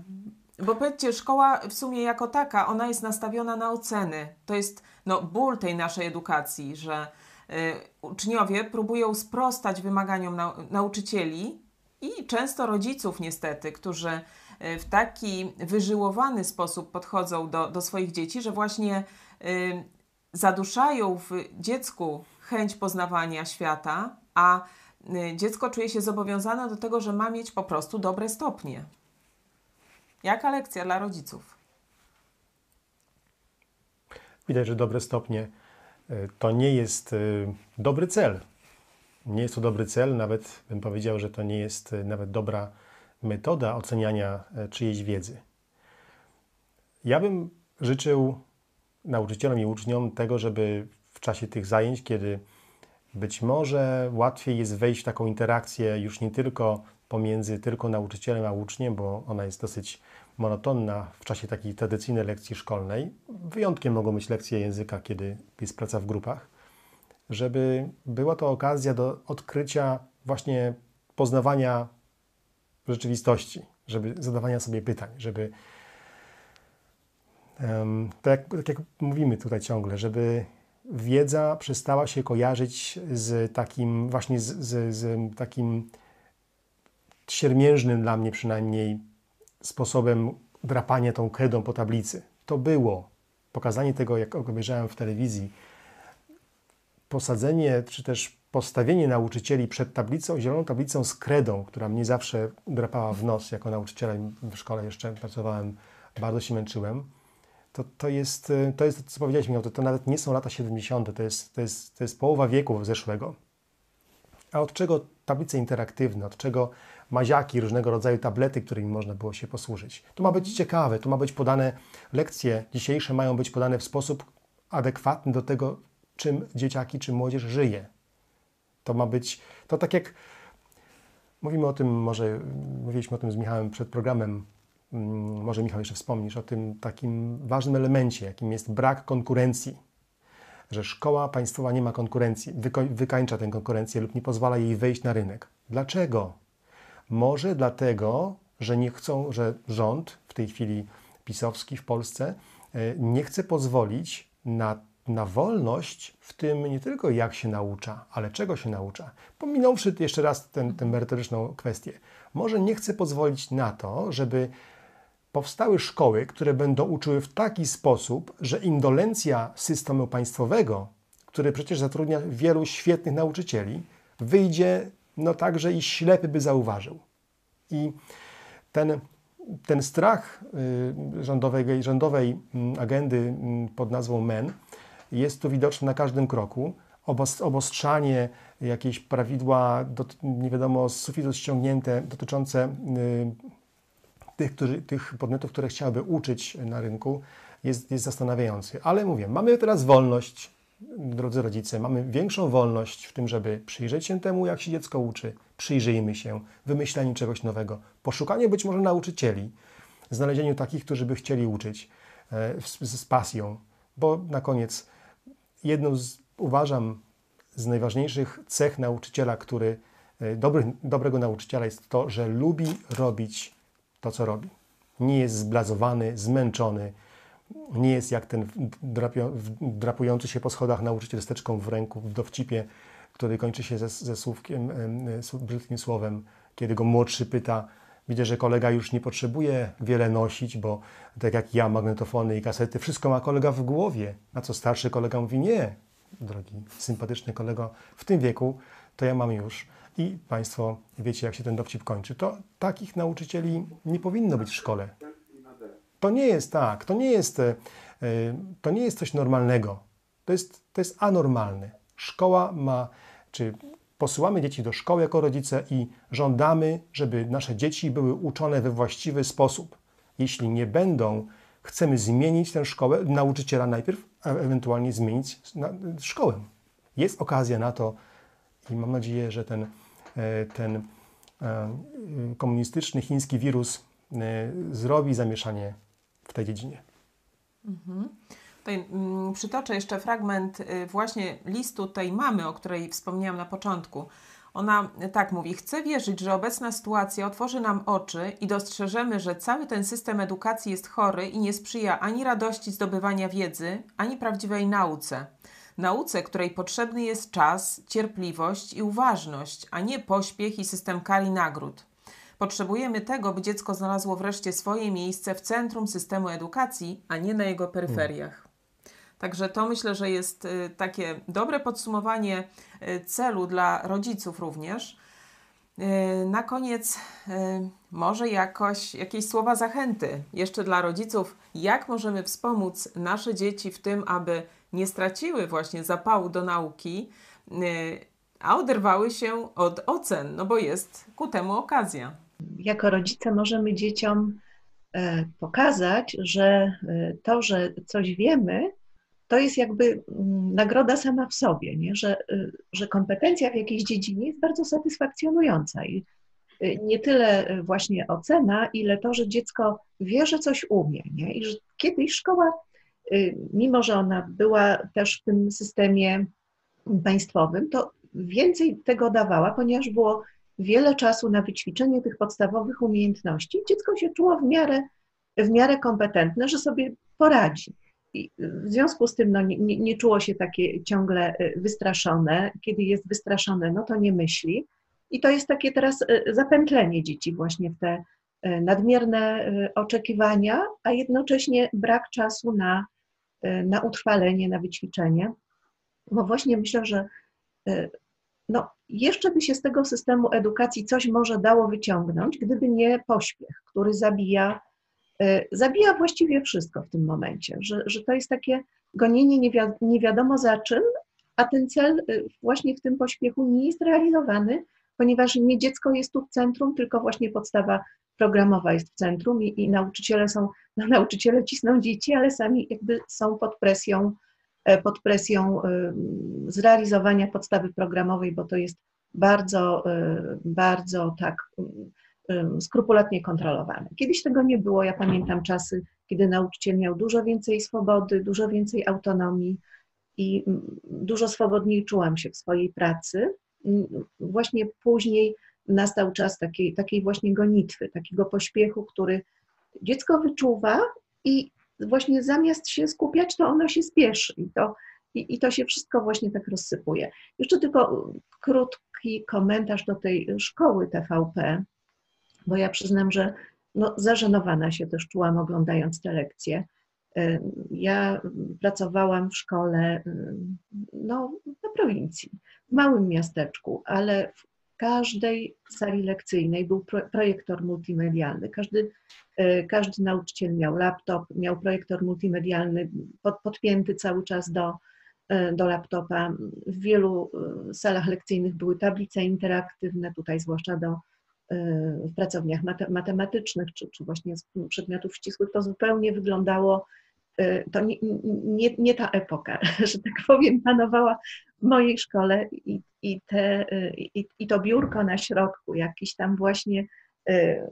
A: Bo powiedzcie, szkoła w sumie jako taka, ona jest nastawiona na oceny. To jest no, ból tej naszej edukacji, że y, uczniowie próbują sprostać wymaganiom nau nauczycieli i często rodziców niestety, którzy y, w taki wyżyłowany sposób podchodzą do, do swoich dzieci, że właśnie y, zaduszają w dziecku chęć poznawania świata, a y, dziecko czuje się zobowiązane do tego, że ma mieć po prostu dobre stopnie. Jaka lekcja dla rodziców?
E: Widać, że dobre stopnie y, to nie jest y, dobry cel. Nie jest to dobry cel, nawet bym powiedział, że to nie jest nawet dobra metoda oceniania czyjejś wiedzy. Ja bym życzył nauczycielom i uczniom tego, żeby w czasie tych zajęć, kiedy być może łatwiej jest wejść w taką interakcję już nie tylko pomiędzy tylko nauczycielem a uczniem, bo ona jest dosyć monotonna w czasie takiej tradycyjnej lekcji szkolnej. Wyjątkiem mogą być lekcje języka, kiedy jest praca w grupach, żeby była to okazja do odkrycia właśnie poznawania rzeczywistości, żeby zadawania sobie pytań, żeby tak jak, tak jak mówimy tutaj ciągle, żeby wiedza przestała się kojarzyć z takim właśnie z, z, z takim siermiężnym dla mnie przynajmniej sposobem drapania tą kredą po tablicy. To było pokazanie tego, jak obejrzałem w telewizji, posadzenie czy też postawienie nauczycieli przed tablicą, zieloną tablicą z kredą, która mnie zawsze drapała w nos jako nauczyciela w szkole jeszcze pracowałem, bardzo się męczyłem to, to, jest, to jest, co powiedzieliśmy, to, to nawet nie są lata 70., to jest, to, jest, to jest połowa wieku zeszłego. A od czego tablice interaktywne, od czego maziaki, różnego rodzaju tablety, którymi można było się posłużyć. To ma być ciekawe, to ma być podane, lekcje dzisiejsze mają być podane w sposób adekwatny do tego, czym dzieciaki, czy młodzież żyje. To ma być, to tak jak mówimy o tym, może mówiliśmy o tym z Michałem przed programem, Mm, może Michał jeszcze wspomnisz o tym takim ważnym elemencie, jakim jest brak konkurencji. Że szkoła państwowa nie ma konkurencji, wykańcza tę konkurencję lub nie pozwala jej wejść na rynek. Dlaczego? Może dlatego, że nie chcą, że rząd, w tej chwili pisowski w Polsce, e, nie chce pozwolić na, na wolność w tym nie tylko jak się naucza, ale czego się naucza. Pominąwszy jeszcze raz tę merytoryczną kwestię, może nie chce pozwolić na to, żeby powstały szkoły, które będą uczyły w taki sposób, że indolencja systemu państwowego, który przecież zatrudnia wielu świetnych nauczycieli, wyjdzie no tak, że i ślepy by zauważył. I ten, ten strach y, rządowej, rządowej mm, agendy mm, pod nazwą MEN jest tu widoczny na każdym kroku. Obostrzanie, jakieś prawidła, nie wiadomo, z sufitu ściągnięte dotyczące y, tych, którzy, tych podmiotów, które chciałyby uczyć na rynku, jest, jest zastanawiający. Ale mówię, mamy teraz wolność, drodzy rodzice, mamy większą wolność w tym, żeby przyjrzeć się temu, jak się dziecko uczy, przyjrzyjmy się wymyśleniu czegoś nowego, poszukanie być może nauczycieli, znalezieniu takich, którzy by chcieli uczyć e, z, z pasją, bo na koniec jedną z, uważam, z najważniejszych cech nauczyciela, który, e, dobry, dobrego nauczyciela jest to, że lubi robić to, co robi. Nie jest zblazowany, zmęczony, nie jest jak ten drapujący się po schodach nauczyciel z teczką w ręku w dowcipie, który kończy się ze, ze słówkiem, brzydkim słowem, kiedy go młodszy pyta, Widzę, że kolega już nie potrzebuje wiele nosić, bo tak jak ja, magnetofony i kasety, wszystko ma kolega w głowie. Na co starszy kolega mówi, nie, drogi, sympatyczny kolego, w tym wieku to ja mam już i Państwo wiecie, jak się ten dowcip kończy. To takich nauczycieli nie powinno być w szkole. To nie jest tak, to nie jest, e, to nie jest coś normalnego. To jest, to jest anormalne. Szkoła ma, czy posyłamy dzieci do szkoły jako rodzice i żądamy, żeby nasze dzieci były uczone we właściwy sposób. Jeśli nie będą, chcemy zmienić tę szkołę, nauczyciela najpierw, a ewentualnie zmienić szkołę. Jest okazja na to i mam nadzieję, że ten E, ten e, komunistyczny chiński wirus zrobi zamieszanie w tej dziedzinie.
A: Mhm. Tutaj mm, przytoczę jeszcze fragment właśnie listu tej mamy, o której wspomniałam na początku. Ona tak mówi: Chcę wierzyć, że obecna sytuacja otworzy nam oczy i dostrzeżemy, że cały ten system edukacji jest chory i nie sprzyja ani radości zdobywania wiedzy, ani prawdziwej nauce. Nauce, której potrzebny jest czas, cierpliwość i uważność, a nie pośpiech i system kar i nagród. Potrzebujemy tego, by dziecko znalazło wreszcie swoje miejsce w centrum systemu edukacji, a nie na jego peryferiach. Także to myślę, że jest y, takie dobre podsumowanie y, celu dla rodziców również. Y, na koniec może jakoś, jakieś słowa zachęty jeszcze dla rodziców, jak możemy wspomóc nasze dzieci w tym, aby nie straciły właśnie zapału do nauki, a oderwały się od ocen, no bo jest ku temu okazja.
F: Jako rodzice możemy dzieciom e, pokazać, że e, to, że coś wiemy, to jest jakby mm, nagroda sama w sobie, nie? Że, y, że kompetencja w jakiejś dziedzinie jest bardzo satysfakcjonująca. I nie tyle właśnie ocena, ile to, że dziecko wie, że coś umie. Nie? I że kiedyś szkoła, mimo że ona była też w tym systemie państwowym, to więcej tego dawała, ponieważ było wiele czasu na wyćwiczenie tych podstawowych umiejętności. Dziecko się czuło w miarę, w miarę kompetentne, że sobie poradzi. I w związku z tym no, nie, nie, czuło się takie ciągle y, wystraszone. Kiedy jest wystraszone, no to nie myśli. I to jest takie teraz y, zapętlenie dzieci właśnie w te y, nadmierne oczekiwania, a jednocześnie brak czasu na, na utrwalenie, na wyćwiczenie. Bo właśnie myślę, że no, jeszcze by się z tego systemu edukacji coś może dało wyciągnąć, gdyby nie pośpiech, który zabija E, zabija właściwie wszystko w tym momencie, że, że to jest takie gonienie nie, wi nie wiadomo za czym, a ten cel e, właśnie w tym pośpiechu nie jest realizowany, ponieważ nie dziecko jest tu w centrum, tylko właśnie podstawa programowa jest w centrum i, i nauczyciele są, no, nauczyciele cisną dzieci, ale sami jakby są pod presją, pod presją zrealizowania podstawy programowej, bo to jest bardzo, bardzo tak skrupulatnie kontrolowane. Kiedyś tego nie było. Ja pamiętam czasy, kiedy nauczyciel miał dużo więcej swobody, dużo więcej autonomii i dużo swobodniej czułam się w swojej pracy. Właśnie później nastał czas takiej, takiej właśnie gonitwy, takiego pośpiechu, który dziecko wyczuwa i właśnie zamiast się skupiać, to ono się spieszy i to, i, i to się wszystko właśnie tak rozsypuje. Jeszcze tylko krótki komentarz do tej szkoły TVP bo ja przyznam, że no, zażenowana się też czułam oglądając te lekcje. Ja pracowałam w szkole no, na prowincji, w małym miasteczku, ale każdej sali lekcyjnej był projektor multimedialny. Każdy, e, każdy nauczyciel miał laptop, miał projektor multimedialny pod, podpięty cały czas do, e, do laptopa. W wielu e, salach lekcyjnych były tablice interaktywne, tutaj zwłaszcza do w pracowniach matematycznych, czy, czy właśnie z przedmiotów ścisłych, to zupełnie wyglądało, to nie, nie, nie ta epoka, <laughs> że tak powiem, panowała w mojej szkole i, i, te, y, i, i to biurko na środku, jakiś tam właśnie y,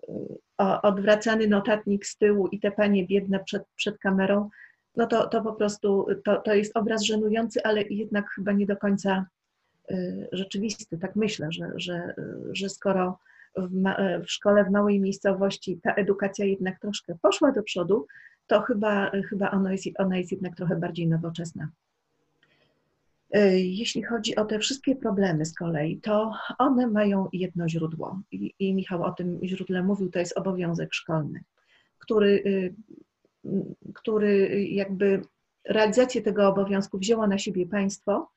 F: odwracany notatnik z tyłu i te panie biedne przed, przed kamerą, no to, to po prostu to, to jest obraz żenujący, ale jednak chyba nie do końca rzeczywisty. Tak myślę, że, że, że skoro w, e, w szkole w małej miejscowości ta edukacja jednak troszkę poszła do przodu, to chyba, chyba ono jest, ona jest jednak trochę bardziej nowoczesna. E, jeśli chodzi o te wszystkie problemy z kolei, to one mają jedno źródło. I, I, Michał o tym źródle mówił, to jest obowiązek szkolny, który, y, który jakby realizację tego obowiązku wzięło na siebie państwo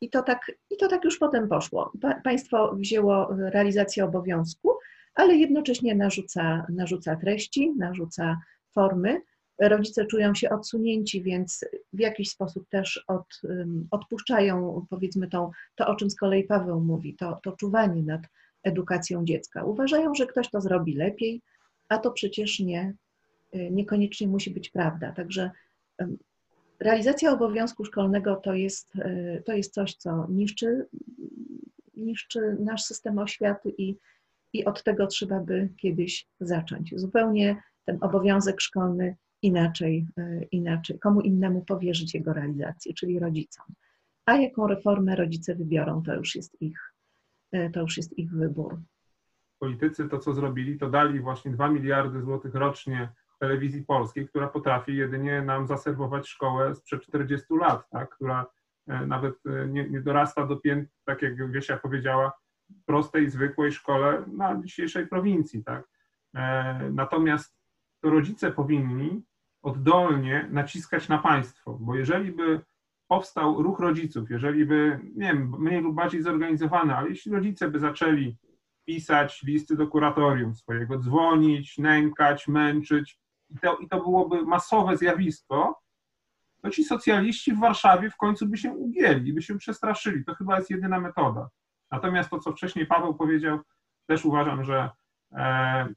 F: i to tak, i to tak już potem poszło. Pa, państwo wzięło realizację obowiązku, ale jednocześnie narzuca, narzuca treści, narzuca formy. Rodzice czują się odsunięci, więc w jakiś sposób też od, odpuszczają, powiedzmy, to, to, o czym z kolei Paweł mówi, to, to czuwanie nad edukacją dziecka. Uważają, że ktoś to zrobi lepiej, a to przecież nie, niekoniecznie musi być prawda. Także realizacja obowiązku szkolnego to jest, e, to jest coś, co niszczy, niszczy nasz system oświaty i, i od tego trzeba by kiedyś zacząć. Zupełnie ten obowiązek szkolny inaczej, e, inaczej, komu innemu powierzyć jego realizację, czyli rodzicom. A jaką reformę rodzice wybiorą, to już jest ich, to już jest ich wybór.
B: Politycy to, co zrobili, to dali właśnie 2 miliardy złotych rocznie telewizji polskiej, która potrafi jedynie nam zaserwować szkołę sprzed 40 lat, tak? która nawet nie, nie dorasta do pięt, tak jak Wiesia powiedziała, prostej, zwykłej szkole na dzisiejszej prowincji. Tak? Natomiast to rodzice powinni oddolnie naciskać na państwo, bo jeżeli by powstał ruch rodziców, jeżeli by, nie wiem, mniej lub bardziej zorganizowany, ale jeśli rodzice by zaczęli pisać listy do kuratorium swojego, dzwonić, nękać, męczyć i to, i to byłoby masowe zjawisko, to ci socjaliści w Warszawie w końcu by się ugięli, by się przestraszyli. To chyba jest jedyna metoda. Natomiast to, co wcześniej Paweł powiedział, też uważam, że e,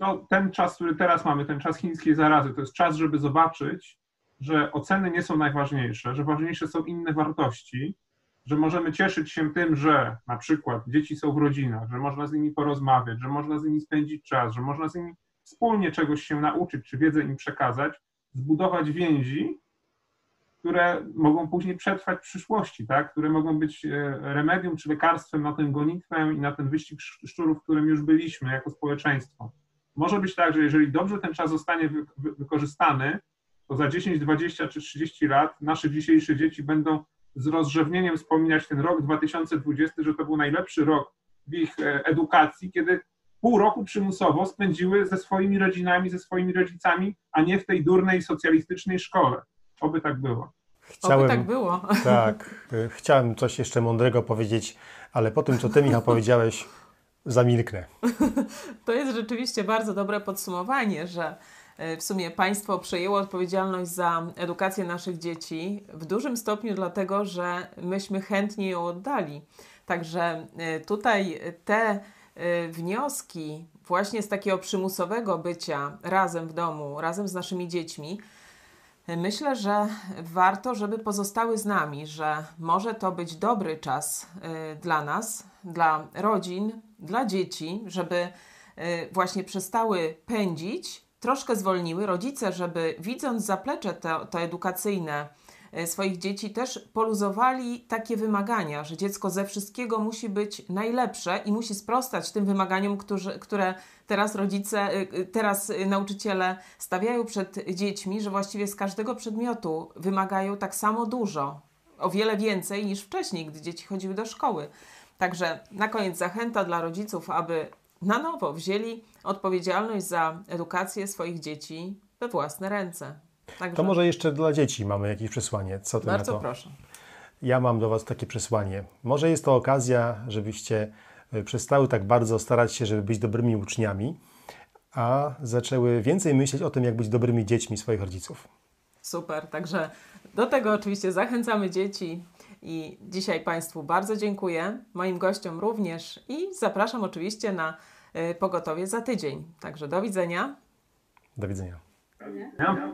B: no, ten czas, który teraz mamy, ten czas chińskiej zarazy, to jest czas, żeby zobaczyć, że oceny nie są najważniejsze, że ważniejsze są inne wartości, że możemy cieszyć się tym, że na przykład dzieci są w rodzinach, że można z nimi porozmawiać, że można z nimi spędzić czas, że można z nimi wspólnie czegoś się nauczyć, czy wiedzę im przekazać, zbudować więzi, które mogą później przetrwać w przyszłości, tak? które mogą być e, remedium czy lekarstwem na tę gonitwę i na ten wyścig szczurów, w którym już byliśmy jako społeczeństwo. Może być tak, że jeżeli dobrze ten czas zostanie wy, wy, wykorzystany, to za 10, 20 czy 30 lat nasze dzisiejsze dzieci będą z rozrzewnieniem wspominać ten rok 2020, że to był najlepszy rok w ich e, edukacji, kiedy pół roku przymusowo spędziły ze swoimi rodzinami, ze swoimi rodzicami, a nie w tej durnej socjalistycznej szkole. Oby tak było.
A: Chciałem, Oby tak było.
E: Tak, e, chciałem coś jeszcze mądrego powiedzieć, ale po tym, co ty, Michał, powiedziałeś, zamilknę. <laughs>
A: To jest rzeczywiście bardzo dobre podsumowanie, że e, w sumie państwo przejęło odpowiedzialność za edukację naszych dzieci w dużym stopniu dlatego, że myśmy chętnie ją oddali. Także e, tutaj te e, wnioski właśnie z takiego przymusowego bycia razem w domu, razem z naszymi dziećmi, Myślę, że warto, żeby pozostały z nami, że może to być dobry czas dla nas, dla rodzin, dla dzieci, żeby y, właśnie przestały pędzić, troszkę zwolniły. Rodzice, żeby widząc zaplecze to, to edukacyjne y, swoich dzieci, też poluzowali takie wymagania, że dziecko ze wszystkiego musi być najlepsze i musi sprostać tym wymaganiom, którzy, które teraz rodzice, y, teraz nauczyciele stawiają przed dziećmi, że właściwie z każdego przedmiotu wymagają tak samo dużo, o wiele więcej niż wcześniej, gdy dzieci chodziły do szkoły. Także na koniec zachęta dla rodziców, aby na nowo wzięli odpowiedzialność za edukację swoich dzieci we własne ręce.
E: Także... To może jeszcze dla dzieci mamy jakieś przesłanie. Co ty
A: Bardzo
E: na to?
A: proszę.
E: Ja mam do Was takie przesłanie. Może jest to okazja, żebyście e, przestały tak bardzo starać się, żeby być dobrymi uczniami, a zaczęły więcej myśleć o tym, jak być dobrymi dziećmi swoich rodziców.
A: Super, także do tego oczywiście zachęcamy dzieci. I dzisiaj Państwu bardzo dziękuję, moim gościom również i zapraszam oczywiście na y, pogotowie za tydzień. Także do widzenia.
E: Do widzenia.
B: Ja.